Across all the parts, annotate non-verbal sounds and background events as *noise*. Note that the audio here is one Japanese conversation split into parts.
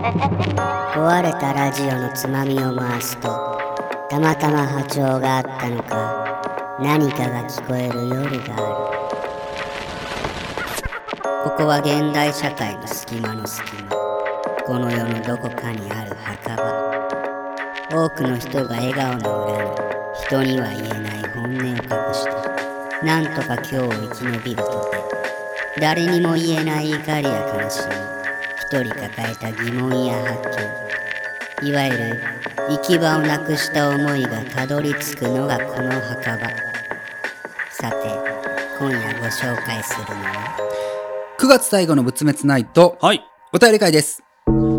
壊れたラジオのつまみを回すとたまたま波長があったのか何かが聞こえる夜がある。ここは現代社会の隙間の隙間。この世のどこかにある墓場。多くの人が笑顔の裏に人には言えない本音を隠してなんとか今日を生き延びるとて誰にも言えない怒りや悲しみ。人抱えた疑問や発見いわゆる行き場をなくした思いがたどり着くのがこの墓場さて今夜ご紹介するのは？9月最後の仏滅ナイト、はい。お便り会です。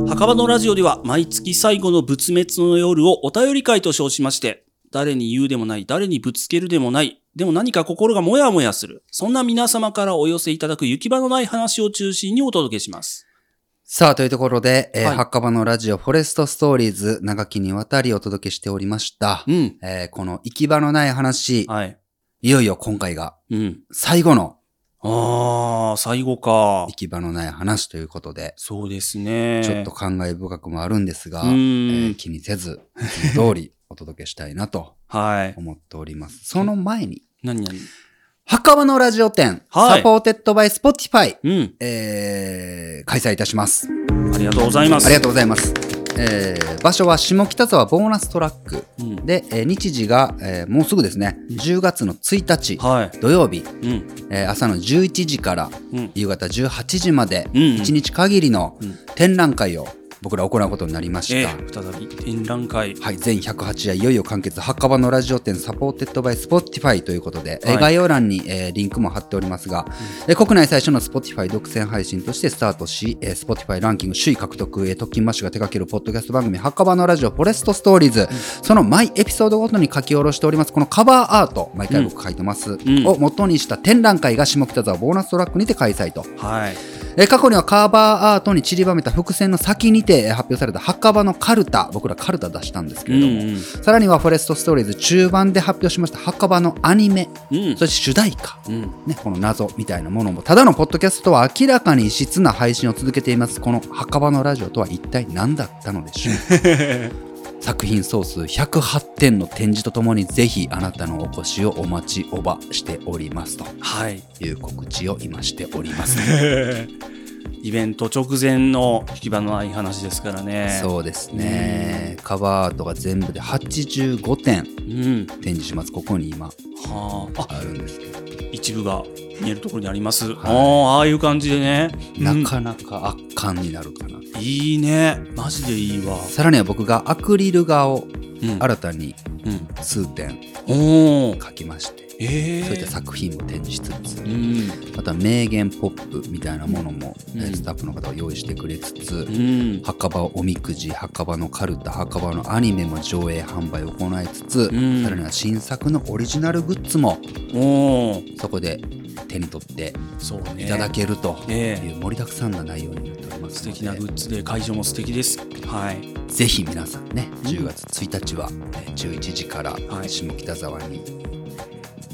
墓場のラジオでは毎月最後の仏滅の夜をお便り会と称しまして、誰に言うでもない、誰にぶつけるでもない、でも何か心がもやもやする。そんな皆様からお寄せいただく行き場のない話を中心にお届けします。さあ、というところで、えーはい墓場のラジオ、 Forest Stories、長きにわたりお届けしておりました。うん。えーこの行き場のない話、はい。いよいよ今回がうん。最後のあー、最後か行。き場のない話ということで、そうですね。ちょっと感慨深くもあるんですが、うえー気にせず、通りお届けしたいなとはい。思っております。その前に、何何？墓場のラジオ展、はい supported by Spotify、うん。えー開催いたします。ありがとうございます。ありがとうございます。えー場所は下北沢ボーナストラック。うん。で、えー日時が、えーもうすぐですね、10月の1日、はい。土曜日、うん。えー朝の11時からうん。夕方18時まで、うん1日限りのうん展覧会を僕ら行うことになりまえした。ー、再び展覧会。はい、全108夜いよいよ完結、墓場のラジオ展 supported by Spotify ということで、えーはい概要欄に、えーリンクも貼っておりますが、えー国内最初の Spotify 独占配信としてスタートし、えー、 Spotify ランキング首位獲得、えー、特勤マッシュが手掛けるポッドキャスト番組、墓場のラジオ Forest Stories、その毎エピソードごとに書き下ろしております、このカバーアート、毎回僕書いてます、んを元にした展覧会が下北沢ボーナストラックにて開催と。はい。えー過去にはカバーアートに散りばめた伏線の先にてえー発表された墓場のカルタ、僕らカルタ出したんですけれども、うんうんさらには Forest Stories 中盤で発表しました墓場のアニメ、うんそして主題歌、うん。ね、この謎みたいなものも、ただのポッドキャストとは明らかに異質な配信を続けています。この墓場のラジオとは一体何だったのでしょう *laughs* 作品総数108点の展示とともにぜひあなたのお越しをお待ちおばしておりますとはい。いう告知を今しております。*laughs* イベント直前の引き場のない話ですからね。そうですね。カバーアートが全部で85点うん。展示します。ここに今あるんですけど、一部が見えるところにあります。ああ、ああいう感じでね。なかなか圧巻になるかな。うんいいね。マジでいいわ。さらには僕がアクリル画をうん。新たにうん。数点おお。描きまして、ええそういった作品も展示しつつ、うん。あとは名言ポップみたいなものも、うんえースタッフの方が用意してくれつつ、うん。墓場おみくじ、墓場のカルタ、墓場のアニメも上映販売を行いつつ、うんさらには新作のオリジナルグッズも。そこで手に取って。いただけるといええう盛りだくさんな内容になっておりますの素敵なグで、ッズで会場も素敵です。はい。ぜひ皆さんね、うん10月1日はえー11時からはい下北沢に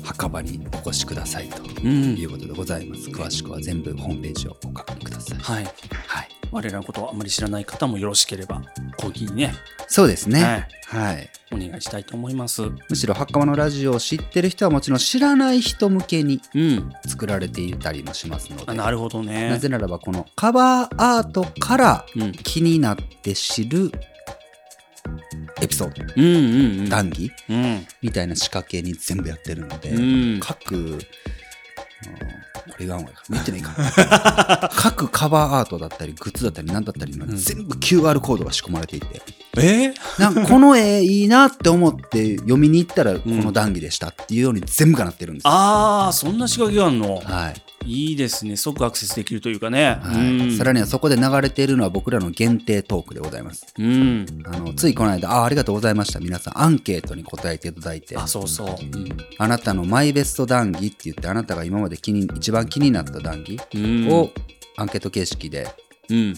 墓場にお越しくださいとうんい。うことでございます。詳しくは全部ホームページをご確認ください。はい。はい。我らのことをあまり知らない方もよろしければ、講義にね、そうですね。はいはい。お願いしたいと思います。むしろ墓場のラジオを知ってる人はもちろん知らない人向けにうん。作られていたりもしますので、あなるほどね。なぜならばこのカバーアートからうん。気になって知るエピソード、うんうんうん。談義？うん。みたいな仕掛けに全部やってるので、うん。各、うんこれ言わんわいか言ってないか各カバーアートだったりグッズだったり何だったり全部 QR コードが仕込まれていて、え？なんかこの絵いいなって思って読みに行ったらこの談義でしたっていうように全部がなってるんですよ、ああ、そんな仕掛けがあるの？はいいいですね。即アクセスできるというかね。はい、さらに。にはそこで流れているのは僕らの限定トークでございますうん。あのついこの間あありがとうございました皆さんアンケートに答えていただいてあ、そうそう。うんあなたのマイベスト談義って言ってあなたが今まで気に一番気になった談義うん。をアンケート形式でうん。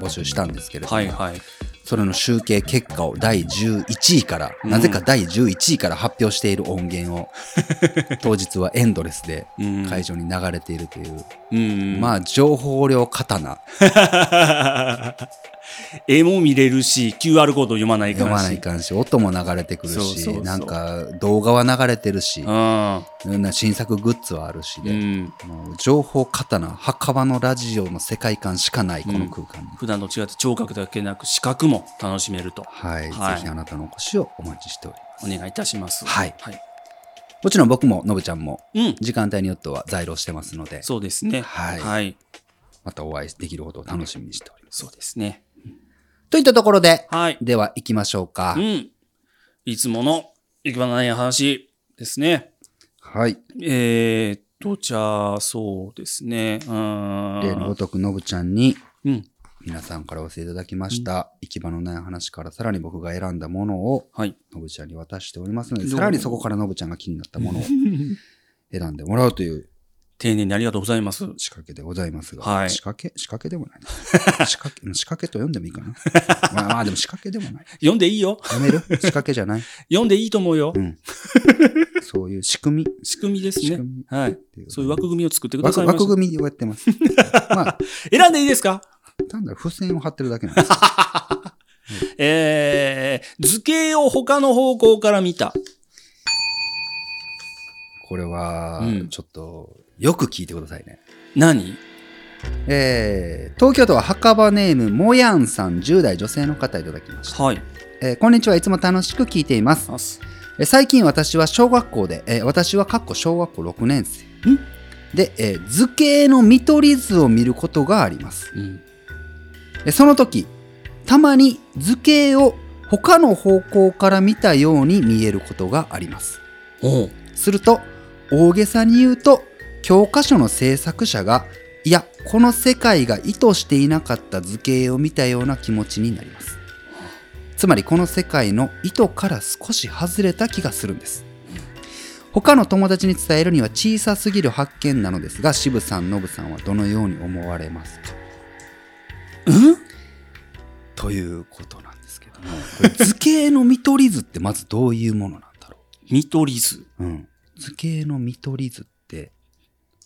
募集したんですけれども、はいはい。それの集計結果を第11位から、うんなぜか第11位から発表している音源を、*laughs* 当日はエンドレスでうん会場に流れているという、うん。まあ、情報量刀、*laughs* 絵も見れるし、QR コード読まないか読まらし。ないかんし、音も流れてくるそうそうそうし、なんか動画は流れてるし、うん。な新作グッズはあるしで、うん。もう情報刀、墓場のラジオの世界観しかないこの空間に。普段と違って聴覚だけなく視覚も楽しめると。はい、はいぜひあなたのお越しをお待ちしております。お願いいたします。はいはい。もちろん僕ものぶちゃんもうん。時間帯によっては在労してますので、そうですね。はいはい。またお会いできることを楽しみにしております。そうですね。といったところで、はい。では行きましょうかう。ん。いつもの行き場のない話ですね。はい。えーっと、じゃあ、そうですね。例のごとくのぶちゃんにうん。皆さんからお寄せいただきました、行き場のない話からさらに僕が選んだものをはい。のぶちゃんに渡しておりますので、さらにそこからのぶちゃんが気になったものを選んでもらうという丁寧にありがとうございます。仕掛けでございますが、はい仕掛け？仕掛けでもないな。*laughs* 仕掛け、仕掛けと読んでもいいかな。*laughs* まあまあでも仕掛けでもない。読んでいいよ。やめる？仕掛けじゃない？読んでいいと思うよ。*laughs* そういう仕組み？仕組みですねはい。そういう枠組みを作ってください。枠枠組みをやってます。まあ、選んでいいですか？単なる付箋を貼ってるだけなんです。えー、図形を他の方向から見た。これはうん、ちょっと、よく聞いてくださいね。何？えー、東京都は墓場ネーム、もやんさん、10代女性の方いただきました。はい。えーこんにちは、いつも楽しく聞いています。えー最近私は小学校で、えー私はかっこ小学校6年生。で、えー図形の見取り図を見ることがあります。うん。えーその時、たまに図形を他の方向から見たように見えることがあります。すると、大げさに言うと、教科書の制作者が、いや、この世界が意図していなかった図形を見たような気持ちになります。つまりこの世界の意図から少し外れた気がするんです。他の友達に伝えるには小さすぎる発見なのですが、渋さん、ノブさんはどのように思われますか？うん？ということなんですけども、図形の見取り図ってまずどういうものなんだろ *laughs* 見取り図。ううん。図形の見取り図って、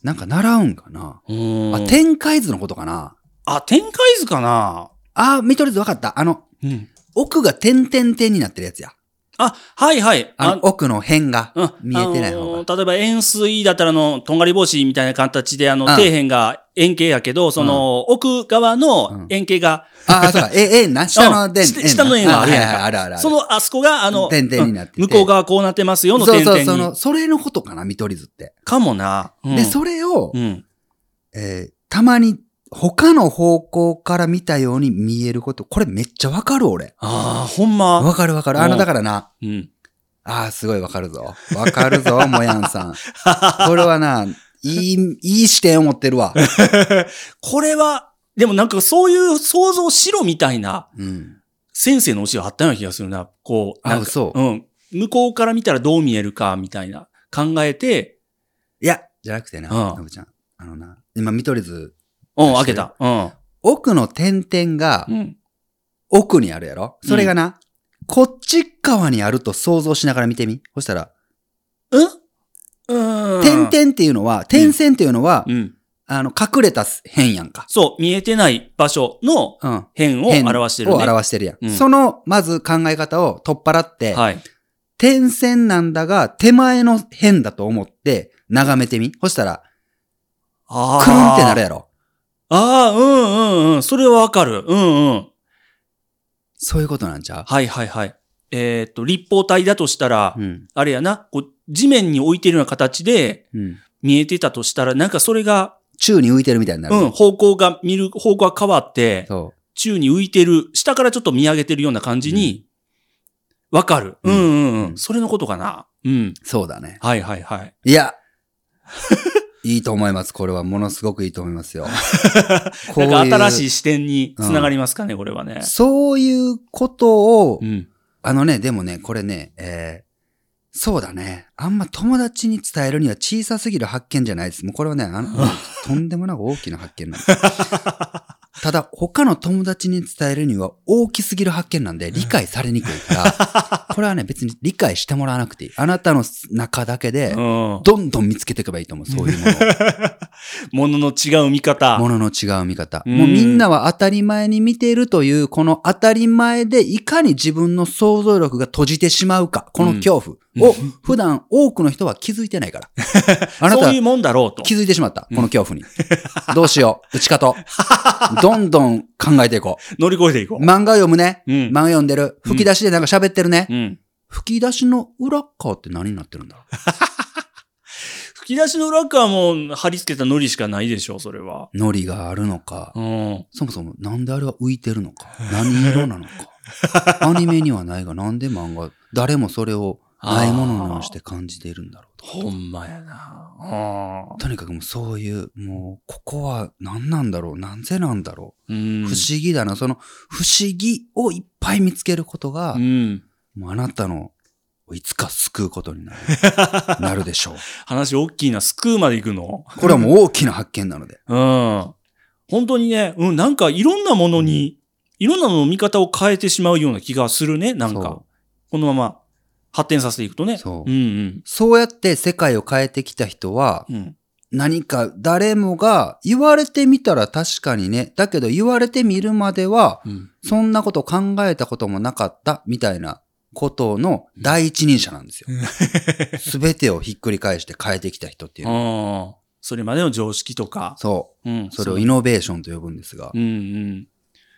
なんか習うんかなあ、展開図のことかなあ、展開図かなあ、見取り図わかった。あの、うん。奥が点々点になってるやつや。あ、はいはい。あの、奥の辺がうん見えてない方が。あのー例えば円錐だったらあの、とんがり帽子みたいな形で、あの、うん底辺が円形やけど、その、奥側の円形が、ああ、そうか。え、え、な、下のうん点、下下の円があるやんかはいはいあるあるある。その、あそこが、あの、点々になって向こう側こうなってますよのそう点々に。そう、その、それのことかな、見取り図って。かもな。うんで、それをう、ん。えーたまに他の方向から見たように見えること、これめっちゃわかる俺。ああ、ほんま。わかるわかる。あの、うんだからな、うん。ああ、すごいわかるぞ。わかるぞ、もやんさん。これはな、いい、いい視点を持ってるわ。*laughs* これは、でもなんかそういう想像しろみたいなうん。先生の教えあったような気がするな。こう。あなんか嘘うん。向こうから見たらどう見えるかみたいな考えて、いや、じゃなくてな、うんのぶちゃん。あのな、今見取り図、うん、開けた。うん。奥の点々がうん。奥にあるやろ？それがな、こっち側にあると想像しながら見てみ？そしたら、うん？うん。点々っていうのは、点線っていうのは、うん。あの、隠れた辺やんか。そう、見えてない場所のうん。辺を辺表してるね。を表してるやん。うんその、まず考え方を取っ払って、はい。点線なんだが、手前の辺だと思って、眺めてみ？そしたら、ああ。くるんってなるやろ。ああ、うんうんうん。それはわかる。うんうん。そういうことなんちゃはいはいはい。えーっと、立方体だとしたら、ううん。あれやな、こう、地面に置いてるような形でうん。見えてたとしたら、なんかそれが、宙に浮いてるみたいになる。うん、方向が、見る方向が変わって、そ宙に浮いてる、下からちょっと見上げてるような感じに、わかる。うんうんうん。うんそれのことかな。うん。う。そうだね。はいはいはい。いや、*laughs* いいと思います。これはものすごくいいと思いますよ。こ *laughs* うないんか新しいい視点につながりますかね、これはねう。。そういうことを、うん。あのね、でもね、これね、えーそうだね。あんま友達に伝えるには小さすぎる発見じゃないです。もうこれはね、あの、*laughs* とんでもなく大きな発見なんです。*laughs* ただ、他の友達に伝えるには大きすぎる発見なんで理解されにくいから、*laughs* これはね、別に理解してもらわなくていい。あなたの中だけで、うん。どんどん見つけていけばいいと思う、そういうものを。*laughs* ものの違う見方。ものの違う見方。うんもうみんなは当たり前に見ているという、この当たり前でいかに自分の想像力が閉じてしまうか、この恐怖を *laughs* 普段多くの人は気づいてないから。*laughs* あなたはそういうもんだろうと。気づいてしまった、この恐怖に。どうしよう、打ち方。*laughs* どんどん考えていこ乗り越えていこう。漫画読むね。うん漫画読んでる。吹き出しでなんか喋ってるね。う。うん。吹き出しの裏側って何になってるんだろ吹き出しの裏側も貼り付けたノリしかないでしょ、それは。う。ノリがあるのか。うん。そもそもなんであれは浮いてるのか。何色なのか。アニメにはないがなんで漫画、誰もそれをないものとして感じているんだろうと。ほんまやな。あとにかくもうそういう、もう、ここは何なんだろうなんぜなんだろう、うん。不思議だな。その不思議をいっぱい見つけることが、うん。もうあなたのいつか救うことになる *laughs* なるでしょう。話大きいな。救うまで行くの？これはもう大きな発見なので。うん。本当にね、うん、なんかいろんなものに、いろんなものの見方を変えてしまうような気がするね、なんか。このまま発展させていくとね。そううんそうやって世界を変えてきた人は、うん。うん。何か誰もが言われてみたら確かにね、だけど言われてみるまでは、うん。そんなこと考えたこともなかったみたいなことの第一人者なんですよ。*laughs* すべてをひっくり返して変えてきた人っていうのは。それまでの常識とか。そう。うん。それをイノベーションと呼ぶんですがう。んうん。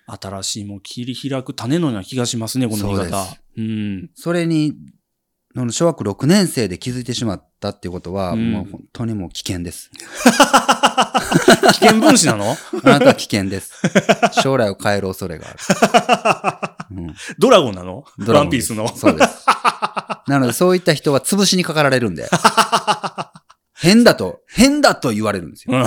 新しいもん切り開く種のような気がしますね、この見方そうです。うん。それに、小学6年生で気づいてしまったっていうことは、うんもう本当にもう危険です。*laughs* 危険分子なの？*laughs* あなたは危険です。将来を変える恐れがある。*laughs* うんドラゴンなの？ドラゴンですワンピースの？そうです。なので、そういった人は潰しにかかられるんで。変だと、変だと言われるんですよ。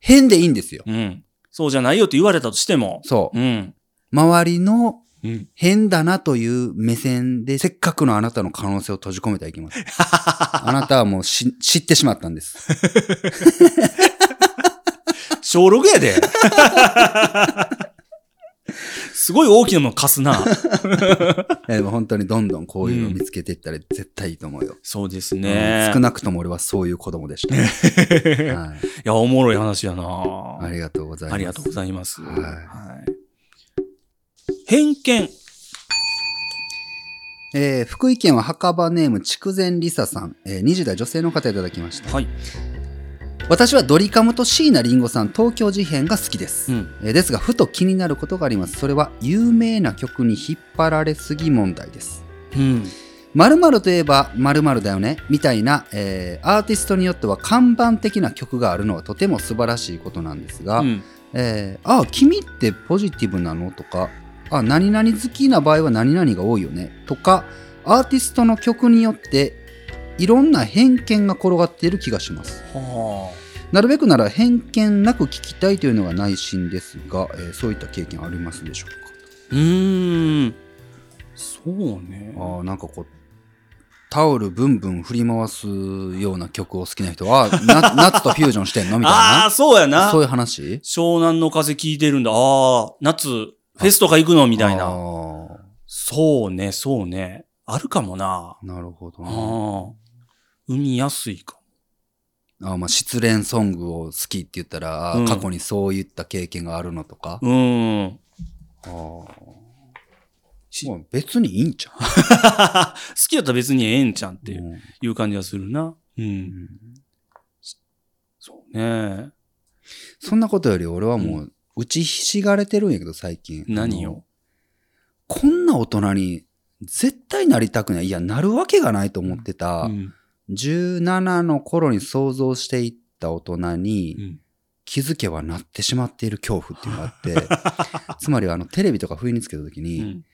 変でいいんですよ。うん。そうじゃないよって言われたとしても。そう。うん。周りのうん。変だなという目線で、せっかくのあなたの可能性を閉じ込めてはいけません。*laughs* あなたはもうし知ってしまったんです。小6やで。すごい大きなもの貸すな。*laughs* いやでも本当にどんどんこういうのを見つけていったら絶対いいと思うよ。そうですうんね。少なくとも俺はそういう子供でした。*laughs* はい、いや、おもろい話やなありがとうございます。ありがとうございます。はいはい偏見。えー福井県は墓場ネーム筑前梨沙さん、えー20代女性の方いただきました。はい。私はドリカムと椎名林檎さん東京事変が好きです、うん。えーですがふと気になることがありますそれは有名な曲に引っ張られすぎ問題ですうん。〇〇といえば〇〇だよねみたいな、えーアーティストによっては看板的な曲があるのはとても素晴らしいことなんですが、うん。えーあ君ってポジティブなの？とかあ何々好きな場合は何々が多いよねとかアーティストの曲によっていろんな偏見が転がっている気がしますはなるべくなら偏見なく聞きたいというのが内心ですが、えーそういった経験ありますでしょうか？あ。うーん。そうね。あーなんかこうタオルブンブン振り回すような曲を好きな人はな *laughs* 夏とフュージョンしてんの？みたいああ、なそうやな。そういう話？湘南の風聞いてるんだ。ああ、夏、フェスとか行くのみたいあな。ーそうね、そうね。あるかもな。なるほどなああ。生みやすいかあーまあ失恋ソングを好きって言ったら、うん過去にそういった経験があるのとか、も。うん。ああ別にいいんちゃ *laughs* 好きだったら別にええんちゃんってう、いういう感じがするな。う。うんんそうね。そんなことより俺はもう打ちひしがれてるんやけど最近何よあのこんな大人に絶対なりたくないいやなるわけがないと思ってた、うん。17の頃に想像していった大人に、うん気づけばなってしまっている恐怖っていうのがあって、*laughs* つまりあのテレビとか不意につけた時に、うん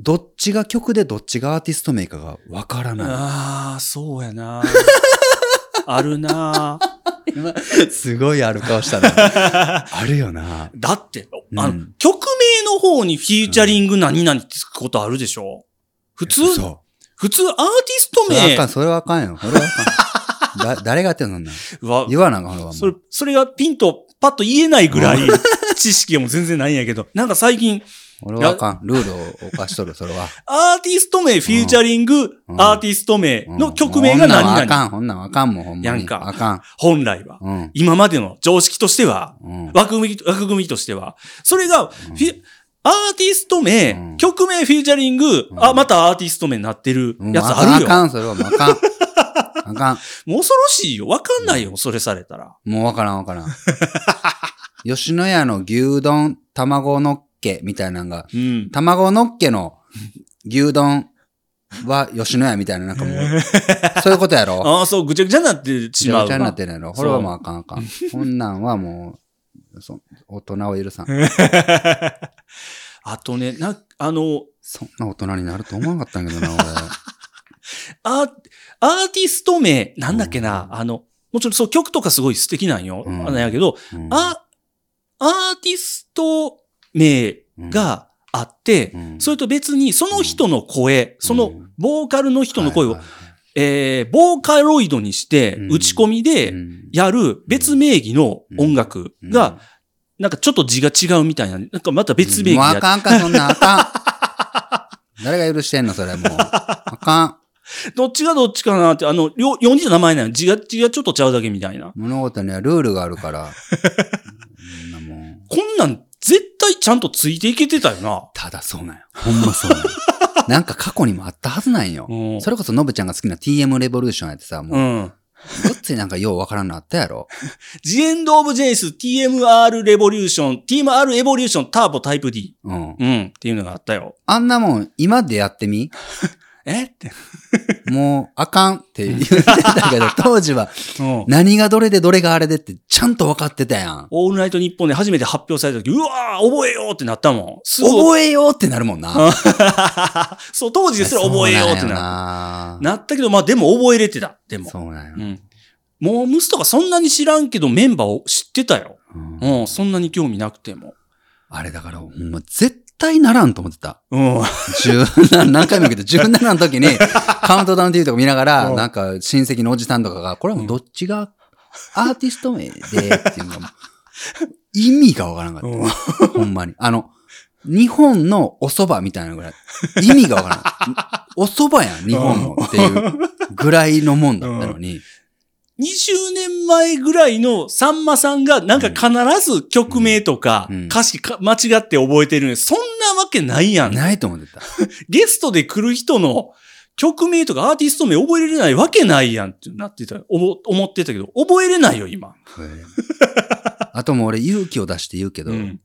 どっちが曲でどっちがアーティスト名かがわからなああ、そうやな。*laughs* あるな。い。*laughs* すごいある顔したな。*laughs* あるよな。だって、あの、うん曲名の方にフィーチャリング何々ってつくことあるでしょ？普通、そ普通アーティストう。それはあかん、名それはあかんよ。それはあかん。だ誰がやってんのな *laughs* んは、言わなあかん。それ、それがピンとパッと言えないぐらい知識がもう全然ないんやけど、*laughs* なんか最近、俺はあかん。ルールを犯しとる、それは。アーティスト名、フューチャリング、うんアーティスト名のうん曲名が何々。あかん、ほんなんはあかんもん、ほんまに。やんかあかん。本来は。うん。今までの常識としては、うん。枠組み、枠組みとしては。それが、フィアーティスト名、うん曲名、フューチャリング、あ、またアーティスト名になってるうんやつあるよ。あかん、それはあかん。あかん。もう恐ろしいよ。わかんないよ、それされたら。もうわからんわからん。*laughs* 吉野家の牛丼、卵のっけみたいなのが、うん。卵のっけの牛丼は吉野家みたいな、なんかもう、*laughs* そういうことやろ？ああ、そう、ぐちゃぐちゃになってしまうちゃちゃになわっ。てるやろ？これはもうあかんあかん。こんなんはもう、そ大人を許さん。*laughs* あとね、な、あの、そんな大人になると思わなかったんやけどな、アーアーティスト名、なんだっけな、あの、もちろんそう曲とかすごい素敵なんよ。うん。あなんやけど、俺。うん。あ、アーティスト名があって、うん。それと別にその人の声、そのうんボーカルの人の声を、えー、ボーカロイドにしてうん。打ち込みでうん。やる別名義の音楽が、なんかちょっと字が違うみたいな、なんかまた別名義もうやあかんか、そんなんあかん。*laughs* 誰が許してんの、それもう。あかん。どっちがどっちかなって、あの、よ4人の名前なの字が、字がちょっとちゃうだけみたいな。物事にはルールがあるから。*laughs* そんなもんこんなん絶対ちゃんとついていけてたよな。ただそうなんよ。ほんまそうなんよ。*laughs* なんか過去にもあったはずなんよ。うんそれこそノブちゃんが好きな TM レボリューションやってさ、もう、うん。ごっついなんかようわからんのあったやろ。The End of Jace TMR Revolution TMR Evolution Turbo Type D。うん。うん。っていうのがあったよ。あんなもん、今でやってみ？*laughs* え？って。*laughs* もう、あかんって言ってたけど、*laughs* 当時はうん。何がどれでどれがあれでってちゃんと分かってたやん。オールナイトニッポンで初めて発表された時、うわー覚えようってなったもん。覚えようってなるもんな。*laughs* そう、当時ですら覚えようってなんよなったけど、まあでも覚えれてた。でも。そうなんよう。ん。もうムスとかそんなに知らんけどメンバーを知ってたよ。うんうん。そんなに興味なくても。あれだから、ほんま絶対ならんと思ってた。うん。十何、何回も言うけど、17の時に *laughs* カウントダウン TV とか見ながら、うんなんか親戚のおじさんとかが、これはもうどっちがアーティスト名でっていうのが意味がわからなかった。ほんまに。あの、日本のお蕎麦みたいなぐらい。意味がわからない。*laughs* お蕎麦やん、日本のっていうぐらいのもんだったのに。20年前ぐらいのさんまさんがなんか必ず曲名とかうん歌詞か間違って覚えてるのにそんなわけないやん。ないと思ってた。*laughs* ゲストで来る人の曲名とかアーティスト名覚えれないわけないやんってなってた。思思ってたけど、覚えれないよ、今。*laughs* あともう俺勇気を出して言うけど、うん。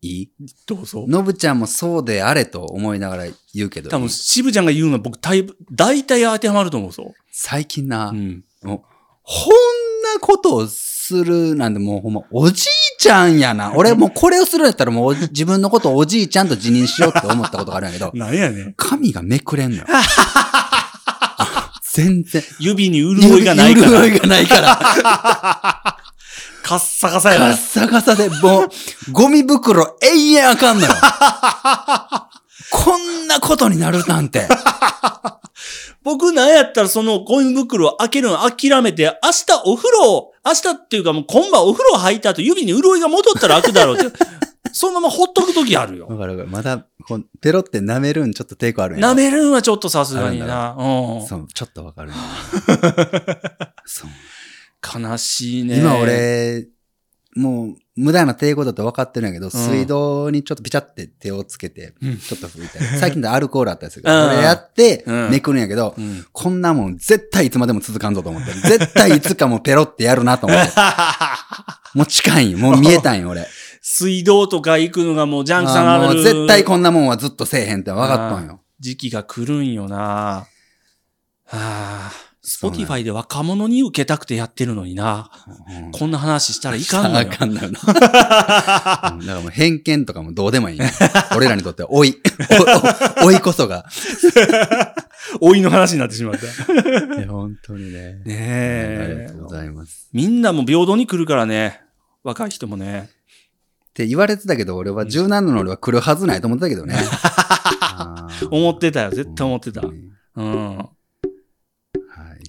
いい？どうぞ。のぶちゃんもそうであれと思いながら言うけど、多分、渋ちゃんが言うのは僕、大大体当てはまると思うぞ。最近な、うん。もう、こんなことをするなんてもうほんま、おじいちゃんやな。*laughs* 俺もうこれをするんやったらもう自分のことをおじいちゃんと自認しようって思ったことがあるんやけど、*laughs* なんやねん。髪がめくれんのよ。*laughs* 全然。指に潤いがないから。潤いがないから。カッサカサやなカッ。サカサで、もう、ゴミ袋永遠あかんのよ。こんなことになるなんて。*laughs* 僕なんやったらそのゴミ袋を開けるの諦めて、明日お風呂、明日っていうかもう今晩お風呂入った後指に潤いが戻ったら開くだろうって。*laughs* そのままほっとくときあるよ。わかるわかる。まだ、こうペロって舐めるんちょっと抵抗あるんや舐めるんはちょっとさすがにな。うん。そう、ちょっとわかるな。*laughs* そう。悲しいね。今、俺、もう、無駄な抵抗だと分かってるんやけど、水道にちょっとピチャって手をつけて、うんちょっと拭いて、*laughs* 最近でアルコールあったりするかうんら、これやってうん、めくるんやけど、うん。こんなもん絶対いつまでも続かんぞと思って。絶対いつかもうペロってやるなと思って。*laughs* もう近いんよ。もう見えたんよ、俺。水道とか行くのがもうジャンクさんあーもうある。絶対こんなもんはずっとせえへんって分かったんよ。時期が来るんよな。はあ。 Spotify で若者に受けたくてやってるのにな。うんこんな話したらいかんのよ。あかんのよな。*laughs* うんだからもう偏見とかもどうでもいいよ。俺らにとっては老い。老いこそが。*laughs* 老いの話になってしまった。*laughs* いや、本当にね。ねありがとうございます。みんなも平等に来るからね。若い人もね。って言われてたけど、俺は17の俺は来るはずないと思ってたけどね。思ってたよ。絶対思ってた。うん。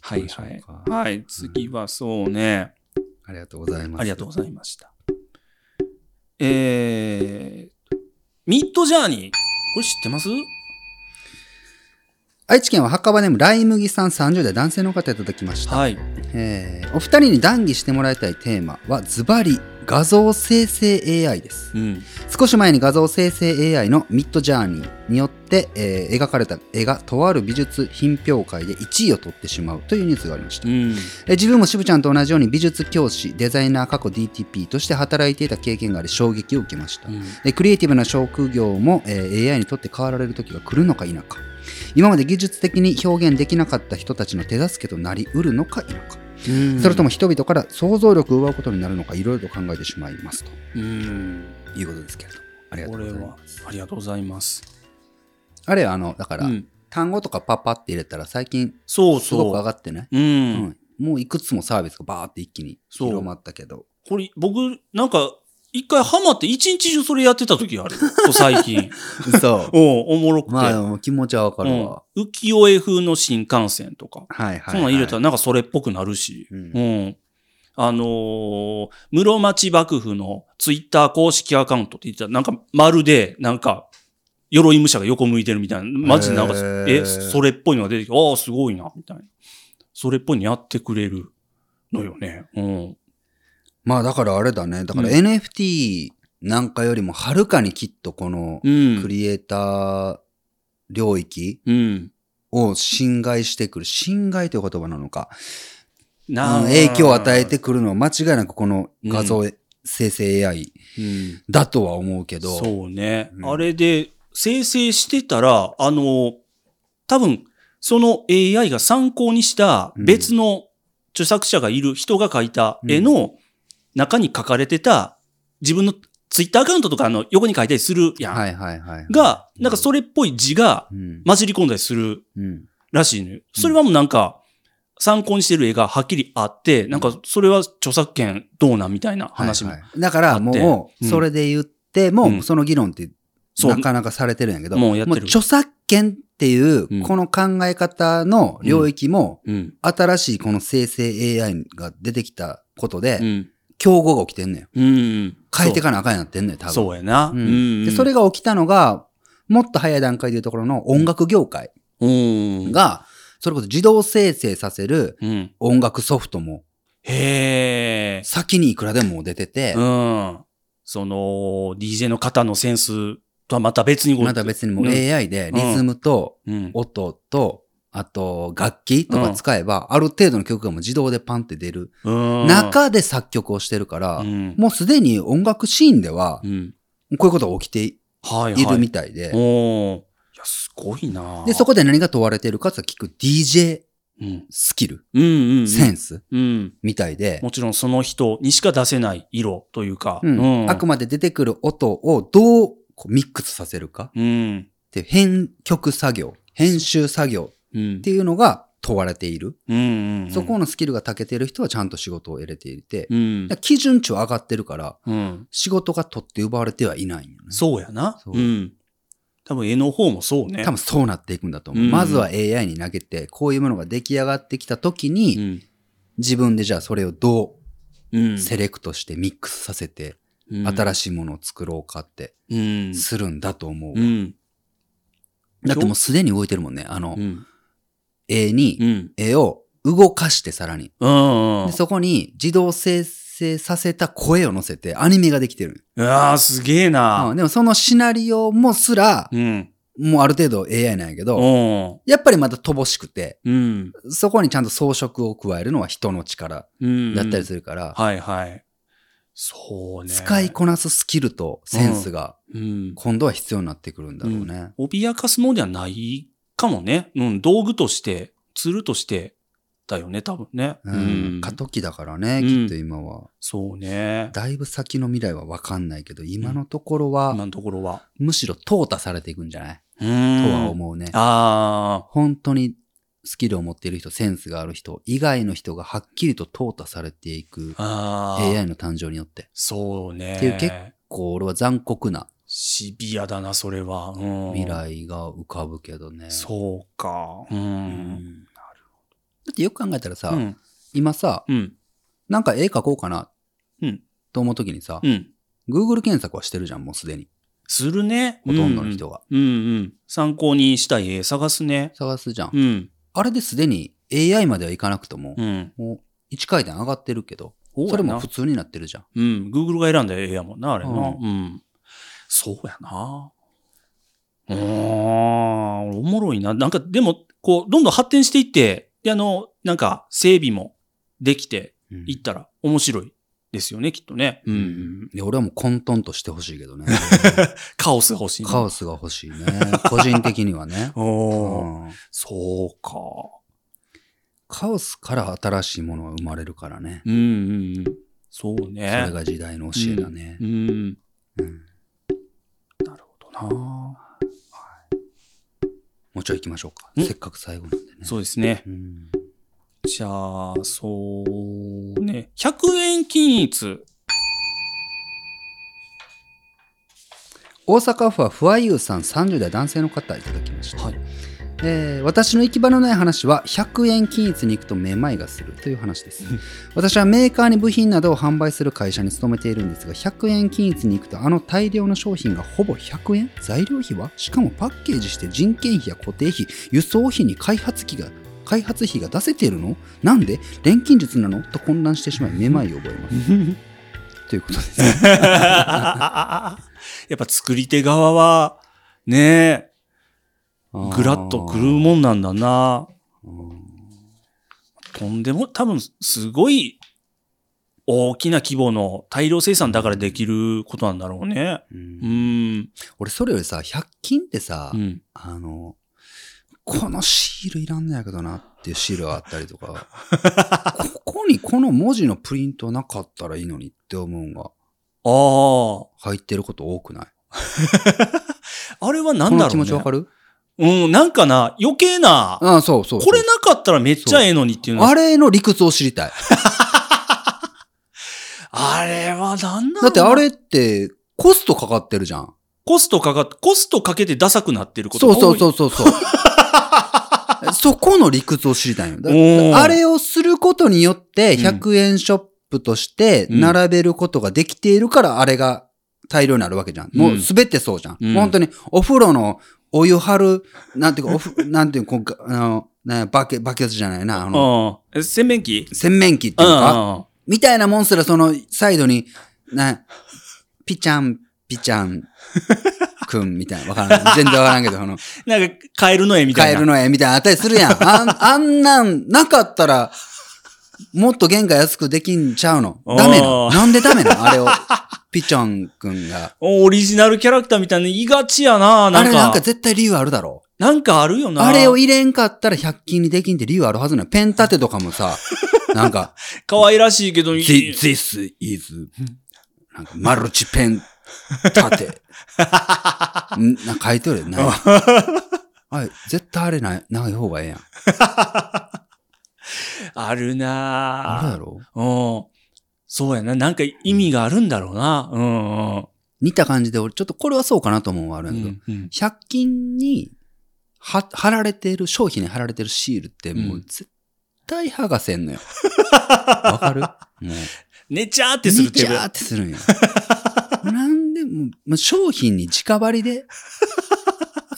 はい。はい。はい。次はそうね。ありがとうございます。ありがとうございました。えー、ミッドジャーニー。これ知ってます？愛知県は墓場ネームライ麦さん30代男性の方いただきました。はい。えーお二人に談義してもらいたいテーマはズバリ画像生成 AI です。うん。少し前に画像生成 AI のミッドジャーニーによって、えー描かれた絵がとある美術品評会で1位を取ってしまうというニュースがありました。うん。えー自分も渋ちゃんと同じように美術教師、デザイナー過去 DTP として働いていた経験があり衝撃を受けました。でクリエイティブな職業も、えー AI にとって変わられる時が来るのか否か今まで技術的に表現できなかった人たちの手助けとなりうるのか否か、うんそれとも人々から想像力を奪うことになるのかいろいろと考えてしまいますとうん。いうことですけれどもありがとうございまはす、ありがとうございます。あれあのだから、うん。単語とかパッパって入れたら最近そうすごく上そがってね、う。う。うんんもういくつもサービスがバーって一気に広まったけどこれ、僕、なんか、一回ハマって一日中それやってた時がある。*laughs* 最近。そ *laughs* おおもろくて。まあでも気持ちはわかるうんわ、浮世絵風の新幹線とか。はいはい、はい、そんなん入れたらなんかそれっぽくなるし。うんうん。あのー室町幕府のツイッター公式アカウントって言ったら、なんかまるで、なんか、鎧武者が横向いてるみたいな。マジでなんか、え、それっぽいのが出てきて、ああ、すごいな、みたいな。それっぽいのやってくれるのよね。うん。まあだからあれだね。だから NFT なんかよりもはるかにきっとこのうん。クリエイター領域うん。を侵害してくる。侵害という言葉なのか。なうん影響を与えてくるのは間違いなくこの画像生成 AI うん。だとは思うけど。そうね。うんあれで生成してたら、あの、多分、その AI が参考にした別の著作者がいる人が描いた絵の中に書かれてた自分のツイッターアカウントとかの横に書いたりするやん。はいはいはい。が、なんかそれっぽい字がうん。混じり込んだりするうん。らしいのよ。それはもうなんか、参考にしてる絵がはっきりあって、なんかそれは著作権どうなんみたいな話も。はいはいだからもう、うんそれで言っても、うんその議論ってなかなかされてるんやけど、もうやってる著作権っていううん、この考え方の領域も、うん。新しいこの生成 AI が出てきたことで、うん。競合が起きてんのよ。うん。変えてかなあかんようになってんのよ、多分。そうやな。ううんん。でそれが起きたのが、もっと早い段階でいうところの音楽業界うん。が、それこそ自動生成させるうん。音楽ソフトもへえ。先にいくらでも出ててう、ん。その、DJ の方のセンスとはまた別にまた別にもううん AI でリズムとうん。音と、あと楽器とか使えば、ある程度の曲がもう自動でパンって出るうん。中で作曲をしてるから、うん。もうすでに音楽シーンではう、ん。こういうことが起きてい。るみたいで、いや、すごいなで、そこで何が問われてるかって聞く DJ うん。スキル。センスうん。みたいで、もちろんその人にしか出せない色というか。うんあくまで出てくる音をどうミックスさせるかうん。って編曲作業、編集作業うんっていうのが問われている。うんうんうん。そこのスキルが長けている人はちゃんと仕事を得れていて、うん。基準値は上がってるから、うん。仕事が取って奪われてはいないんよね。そうやな。そううん。多分絵の方もそうね。多分そうなっていくんだと思う。うんまずは AI に投げて、こういうものが出来上がってきた時うに、ん。自分でじゃあそれをどうセレクトしてミックスさせて、うん新しいものを作ろうかってうん。するんだと思う。うん。だってもうすでに動いてるもんね。あのう、ん。絵うに、ん。絵を動かしてさらに。うん。でそこに自動生成させた声を乗せてアニメができてる。うわあ、すげえうな。んでもそのシナリオもすら、うん。もうある程度 AI なんやけど、うん。やっぱりまた乏しくて、うん。そこにちゃんと装飾を加えるのは人の力うん。だったりするから、はいはい。そうね。使いこなすスキルとセンスがうん。今度は必要になってくるんだろうね。脅かすのではないかもね。うん。道具として、ツールとしてだよね、多分ね。うん過渡期だからね、うんきっと今は。そうね。だいぶ先の未来は分かんないけど、今のところは、今のところは。むしろ淘汰されていくんじゃない、うん。ととは思うね。あ本当にスキルを持っている人、センスがある人以外の人がはっきりと淘汰されていくあ。ああ。AI の誕生によって。そうね。っていう結こう、俺は残酷なシビアだな、それは。うん。未。来が浮かぶけどね。そうか。う。うんん。だってよく考えたらさ、うん。今さ、うん。なんか絵描こうかなうん。と思うときにさ、うん。Google 検索はしてるじゃん、もうすでに。するね。ほとんどの人が。うんうん。うんうん。参考にしたい絵探すね。探すじゃん。うん。あれですでに AI まではいかなくとも、うん。もう1回転上がってるけど、それも普通になってるじゃん。うん。Google が選んだ絵やもんな、あれな。ううん。そうやな。うーん。おもろいな。なんか、でも、こう、どんどん発展していって、で、あの、なんか、整備もできてうんいったら面白いですよね、きっとね。う。うんん。で俺はもう混沌としてほしいけどね。*laughs* カオスが欲しいな。カオスが欲しいね。個人的にはね。*laughs* おーうんそうか。カオスから新しいものが生まれるからね。うんうんうん。そうね。それが時代の教えだねう。ん。うんなるほどな。もうちょい行きましょうか。ん？せっかく最後なんでね。そうですね。うんじゃあ、そうね。100円均一。大阪府はふわゆうさん30代男性の方いただきました。はい。えー私の行き場のない話は100円均一に行くとめまいがするという話です。*laughs* 私はメーカーに部品などを販売する会社に勤めているんですが100円均一に行くとあの大量の商品がほぼ100円？材料費は？しかもパッケージして人件費や固定費輸送費に開発費が開発費が出せているの？なんで？錬金術なの？と混乱してしまいめまいを覚えます。*laughs* ということです *laughs* やっぱ作り手側は、ねぐらっとくるもんなんだな。とんでも、多分、すごい大きな規模の大量生産だからできることなんだろうね。うんうん。俺それよりさ100均ってさ、うん。あの、このシールいらんのやけどなっていうシールがあったりとか、*laughs* ここにこの文字のプリントなかったらいいのにって思うんがああ。入ってること多くない？*laughs* あれは何このだろうね。気持ちわかる？うん、なんかな、余計な、ああ、そうそうそうこれなかったらめっちゃええのにっていうのあれの理屈を知りたい。*laughs* あれはなんだだってあれってコストかかってるじゃん。コストかかって、コストかけてダサくなってることそうが多い。そうそうそうそう。*laughs* そこの理屈を知りたいよ。だあれをすることによってうん100円ショップとして並べることができているからあれが大量になるわけじゃん。もうすべてそうじゃん。うん本当にお風呂のお湯張る、なんていうか、おふ *laughs* なんていうか、あの、ね、バケ、バケツじゃないな、あの、洗面器？洗面器っていうのか、みたいなもんすらそのサイドに、な、ピチャン、ピチャン、*laughs* くんみたいな。わからん。全然わからんけど、その、*laughs* なんか、カエルの絵みたいな。カエルの絵みたいなのあったりするやん。あんあんなん、なかったら、もっと原価安くできんちゃうの。ダメななんでダメなの？あれを。ピチョンくんが。オリジナルキャラクターみたいなの言いがちやな。なんか、あれなんか絶対理由あるだろなんかあるよな。あれを入れんかったら100均にできんって理由あるはずなの。ペン立てとかもさ、*laughs* なんか、可愛らしいけど、Thi- This is, なんかマルチペン立て。んなんか書いてるよね。*laughs* あれ、絶対あれない、ない方がええやん。あ *laughs* るあるなやろ？うん。そうやな。なんか意味があるんだろうな。うんうん。似た感じで、俺ちょっとこれはそうかなと思うのはあるんやけど、うんうん100均には貼られている、商品に貼られてるシールってもう絶対剥がせんのよ。*laughs* わかる？もう。ねちゃーってするちゃーってするんよ。なんでも、もう商品に直張りで、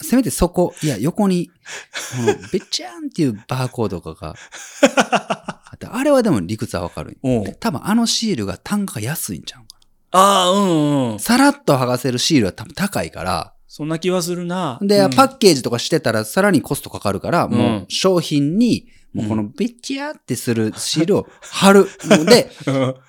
せめてそこ、いや、横に、この、べちゃんっていうバーコードとかが、*laughs* あれはでも理屈はわかる多分あのシールが単価が安いんちゃうかああ、うんうんな。。さらっと剥がせるシールは多分高いから、そんな気はするな。で、うんパッケージとかしてたらさらにコストかかるから、もう商品に、もうこのべちゃってするシールを貼るので、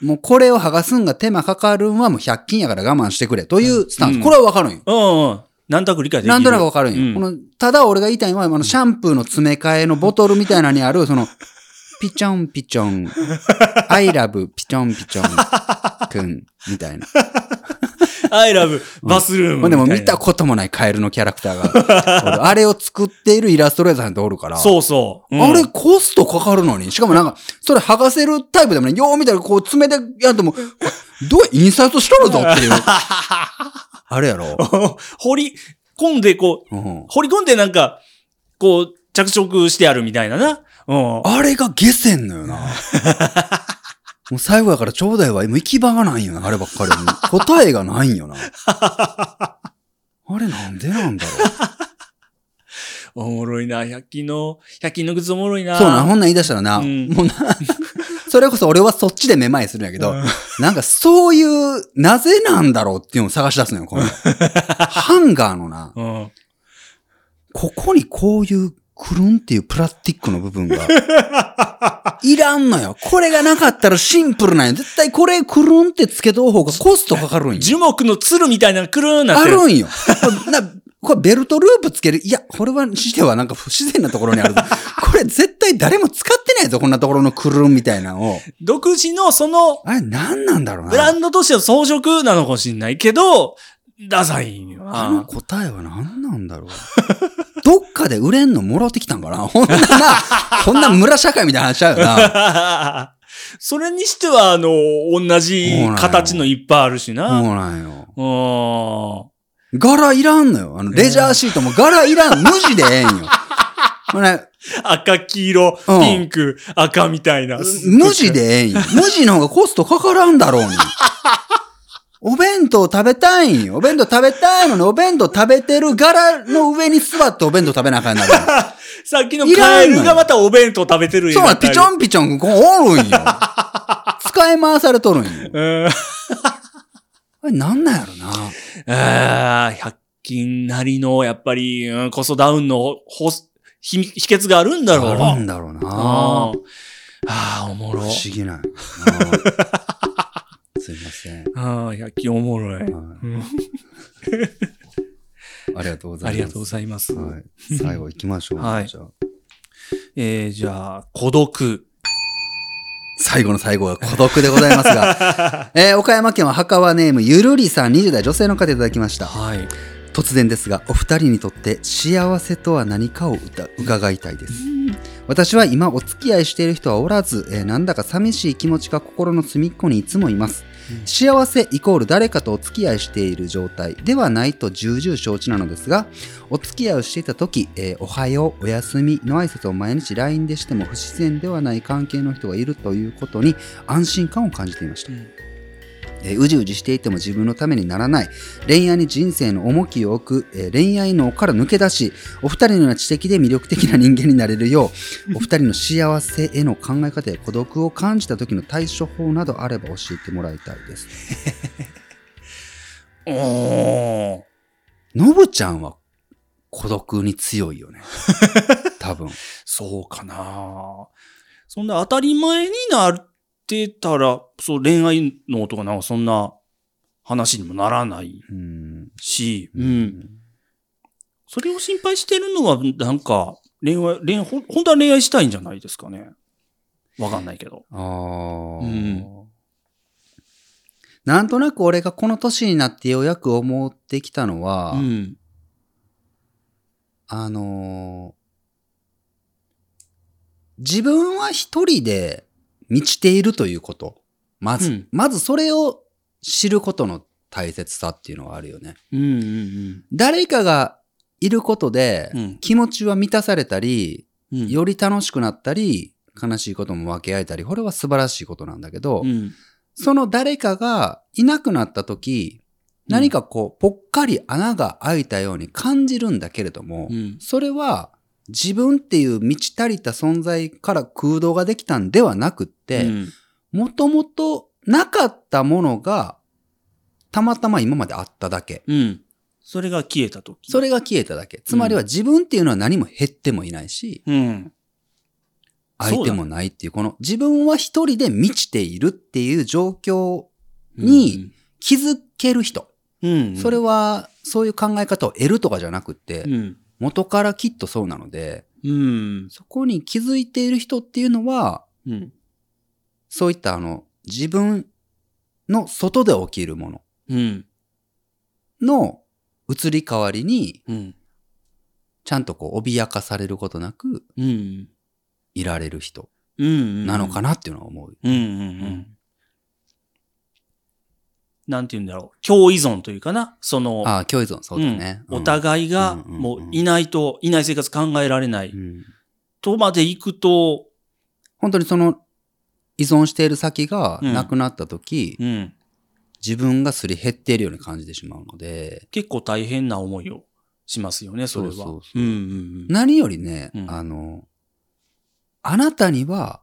もうこれを剥がすんが手間かかるんはもう100均やから我慢してくれというスタンス。うんこれはわかるんよ。うんうん。なんとなく理解できる。なんとなくわかるんよ。うんこのただ俺が言いたいのは、あのシャンプーの詰め替えのボトルみたいなのにある、その、*laughs* ピチョンピチョン、I love ピチョンピチョンくん、みたいな。I love バスルームみたいな。ほんでも見たこともないカエルのキャラクターが、*laughs* 俺あれを作っているイラストレーターさんっておるから、そうそう。うんあれコストかかるのに、しかもなんか、それ剥がせるタイプでもね、よう見たらこう爪でやっても、これどうや印刷しとるぞっていう。*laughs* あれやろ。*laughs* 掘り込んで、こう、うん掘り込んでなんか、こう、着色してあるみたいなな。うん。あれが下船のよな。*laughs* もう最後やからちょうだいわ。もう行き場がないんよな、あればっかりに。答えがないんよな。あれなんでなんだろう。おもろいな。100均の、100均のグッズおもろいな。そうな、ほんなん言い出したらな、うんもうな、それこそ俺はそっちでめまいするんやけど、うんなんかそういう、なぜなんだろうっていうのを探し出すのよ、この。ハンガーのな、*laughs* うん。ここにこういうくるんっていうプラスティックの部分が、いらんのよ。これがなかったらシンプルなんよ。絶対これくるんってつけとう方がコストかかるんよ。樹木のつるみたいなのくるーんなっあてる。るんよ。*laughs* これベルトループつける。いや、これはしてはなんか不自然なところにある。*laughs* これ絶対誰も使ってないぞ、こんなところのくるんみたいなのを。独自のその、あれ何なんだろうな。ブランドとしての装飾なのかもしんないけど、ダサいんよあのな。答えは何なんだろう。*laughs* どっかで売れんのもらってきたんかなほんなな、こんな村社会みたいな話しちゃうよな。*laughs* それにしては、あの、同じ形のいっぱいあるしそうな。なんよ。うん。柄いらんのよ。あの、レジャーシートも柄いらん。無地でええんよ。*laughs* これ、赤、黄色、うんピンク、赤みたいな。無地でええんよ。*laughs* 無地の方がコストかからんだろうに。お弁当食べたいんよ。お弁当食べたいのに、お弁当食べてる柄の上に座ってお弁当食べなあかんなる。*laughs* さっきのカエルがまたお弁当食べてるそうなの、ピチョン。ンピチョン、こうおるんよ。使い回されとるんよ。うん。あれなんなんやろな。ああ、100均なりの、やっぱり、うんコストダウンのほ秘秘訣があるんだろうあるんだろうな。あーあー、おも不ろ。思議ない。*laughs* すいません。ああ、100均おもろい。ありがとうございます。ありがとうございます。はい。最後行きましょう。はいじゃあえー、じゃあ、孤独。最後の最後は孤独でございますが、*laughs* えー岡山県は墓場ネームゆるりさん20代女性の方いただきました。はい。突然ですが、お二人にとって幸せとは何かを歌伺いたいです。私は今お付き合いしている人はおらず、えーなんだか寂しい気持ちが心の隅っこにいつもいます。幸せイコール誰かとお付き合いしている状態ではないと重々承知なのですが、お付き合いをしていた時、えーおはよう、おやすみの挨拶を毎日 LINE でしても不自然ではない関係の人がいるということに安心感を感じていました。うんえーうじうじしていても自分のためにならない恋愛に人生の重きを置く、えー恋愛脳から抜け出しお二人のような知的で魅力的な人間になれるよう *laughs* お二人の幸せへの考え方や孤独を感じた時の対処法などあれば教えてもらいたいです。*laughs* おー。のぶちゃんは孤独に強いよね。*laughs* 多分。そうかな。そんな当たり前になってたら、そう恋愛のとかなんかそんな話にもならないうんし、うん。それを心配してるのは、なんか、恋愛、恋愛、ほん本当は恋愛したいんじゃないですかね。わかんないけど。あーうんなんとなく俺がこの年になってようやく思ってきたのは、うん。あのー自分は一人で満ちているということ。まず、うんまずそれを知ることの大切さっていうのはあるよね。うんうん誰かがいることでうん気持ちは満たされたり、うん。うんより楽しくなったり、悲しいことも分け合えたり、これは素晴らしいことなんだけど、うん。その誰かがいなくなった時、何かこう、ぽっかり穴が開いたように感じるんだけれども、うん。それは自分っていう満ち足りた存在から空洞ができたんではなくって、うんもともとなかったものがたまたま今まであっただけ。うん。それが消えたとき。それが消えただけ。つまりは自分っていうのは何も減ってもいないし、うん。相手もないっていう、この自分は一人で満ちているっていう状況うんに、気づける人。うん。それはそういう考え方を得るとかじゃなくって、うん。元からきっとそうなので、うん。そこに気づいている人っていうのは、うん。そういったあの、自分の外で起きるものうん。の移り変わりに、うん。ちゃんとこう、脅かされることなくうん。いられる人うん。なのかなっていうのは思う。うんうんうん。なんて言うんだろう。共依存というかな。その、ああ、共依存、そうだね。うんお互いがもういないと、いない生活考えられないうんとまで行くと、本当にその、依存している先がうんなくなった時、うん。自分がすり減っているように感じてしまうので、結構大変な思いをしますよね、それは。そうそうそううんうんうん。何よりね、うんあの、あなたには、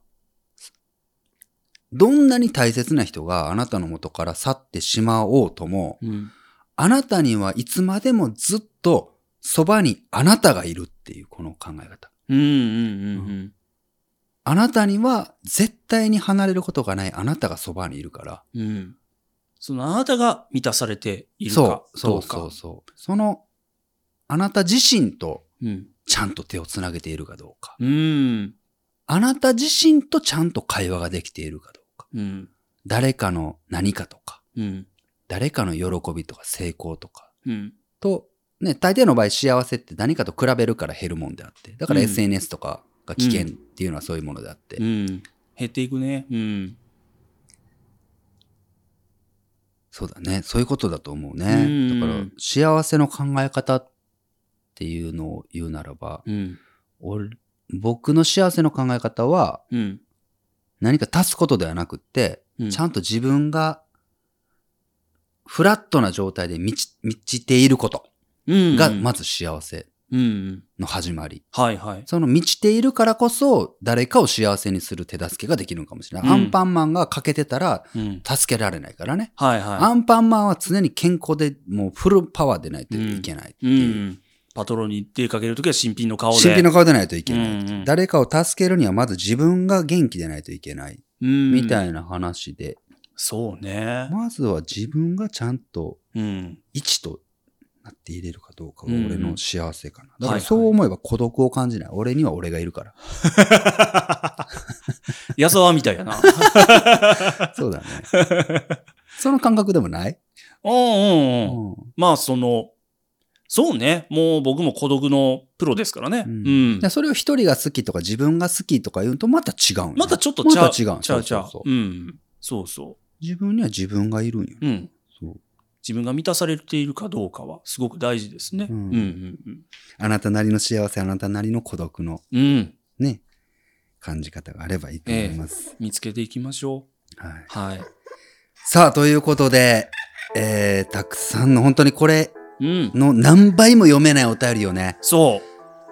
どんなに大切な人があなたの元から去ってしまおうとも、うん。あなたにはいつまでもずっとそばにあなたがいるっていうこの考え方。うんうんうんあなたには絶対に離れることがないあなたがそばにいるから。うん。うん。そのあなたが満たされているかそう、そううどか。そうそう。その、あなた自身とうん。ちゃんと手をつなげているかどうか。うん。あなた自身とちゃんと会話ができているかどうか。うん。誰かの何かとか、うん。誰かの喜びとか成功とかうん。と、ね、大抵の場合幸せって何かと比べるから減るもんであって。だからうん SNS とかが危険っていうのはそういうものであって。うん。減っていくね。うん。そうだね。そういうことだと思ううね。んだから幸せの考え方っていうのを言うならば、うん。俺僕の幸せの考え方はうん。何か足すことではなくって、うんちゃんと自分がフラットな状態で満ち満ちていることうん。がまず幸せうん。の始まり。はいはい。その満ちているからこそ誰かを幸せにする手助けができるのかもしれない。うんアンパンマンが欠けてたらうん。助けられないからね。はいはアンパンマンは常に健康でもうフルパワーでないといけないってい。ういう。ん。パトロンに出かけるときは新品の顔で。新品の顔でないといけない。うんうん誰かを助けるにはまず自分が元気でないといけない。うん。みたいな話で、そうね。まずは自分がちゃんとうん。一となっていれるかどうかがうん俺の幸せかな。だからそう思えば孤独を感じない。俺には俺がいるから。*laughs* 矢沢みたいやな。*laughs* そうだね。その感覚でもない、うんうんうん。うんまあ、その、そうね。もう僕も孤独のプロですからね。ううんん。でそれを一人が好きとか自分が好きとか言うとまた違うんよまたちょっとちゃう。また違う。ちゃうちゃうそうそうそううん。そうそ自分には自分がいるんよ。う。うん。そう自分が満たされているかどうかはすごく大事ですね。ううんんうんあなたなりの幸せ、あなたなりの孤独のうん。うん。ね、感じ方があればいいと思います。見つけていきましょはい。う。はい。さあ、ということで、えー、たくさんの本当にこれうん。の何倍も読めないお便りをね、そ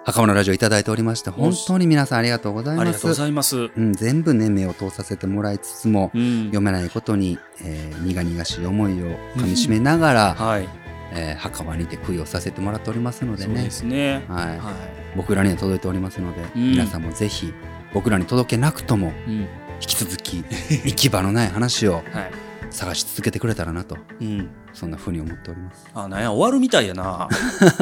袴のラジオいただいておりまして、本当に皆さんありがとうござう。いまありがとうごす。ざいます。うん、全部ね、目を通させてもらいつつも、うん。読めないことに、えー苦々しい思いをかみしめながら、はい。えー墓場にて供養させてもらっておりますのでねそうで、すね。はいは僕らには届いておりますので、うん皆さんもぜひ僕らに届けなくともい。うん。引き続き行き場のない話を *laughs* はい。探し続けてくれたらなとうん。そんな風に思っております。あ、なんや、終わるみたいやな。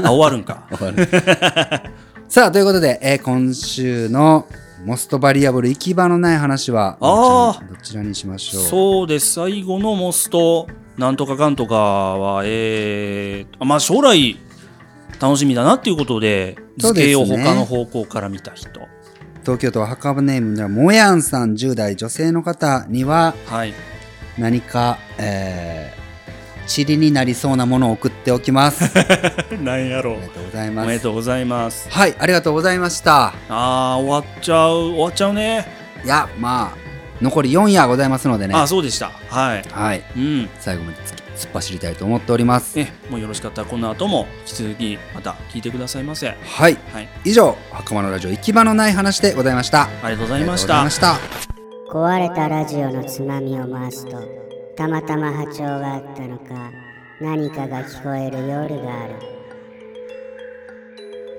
あ、終わるんか。*laughs* *laughs* さあということで、えー今週のモストバリアブル行き場のない話はあーどちらにしましょう？そうです。最後のモスト、なんとかかんとかは、えー、まあ将来楽しみだなっていうことで、図形を他の方向から見た人。東京都墓場ネームではもやんさん10代女性の方にははい。何か、えー、塵になりそうなものを送っておきます。*laughs* なんやろありがとうございおます。めでとうございます。はい、ありがとうございました。あー、終わっちゃう、終わっちゃうね。いや、まあ、残り4夜ございますのでね。あ、そうでした。はい。はい、うん。最後まで突き突っ走りたいと思っております。ね、もうよろしかったらこの後も引き続きまた聞いてくださいませ。はい。はい、あ以上、袴のラジオ行き場のない話でございました。りがとうございましありがとうございたま。した。壊れたラジオのつまみを回すとたまたま波長があったのか何かが聞こえる夜がある。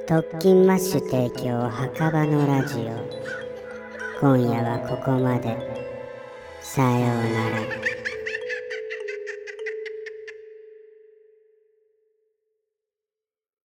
特勤マッシュ提供墓場のラジオ。今夜はここまで。さようなら。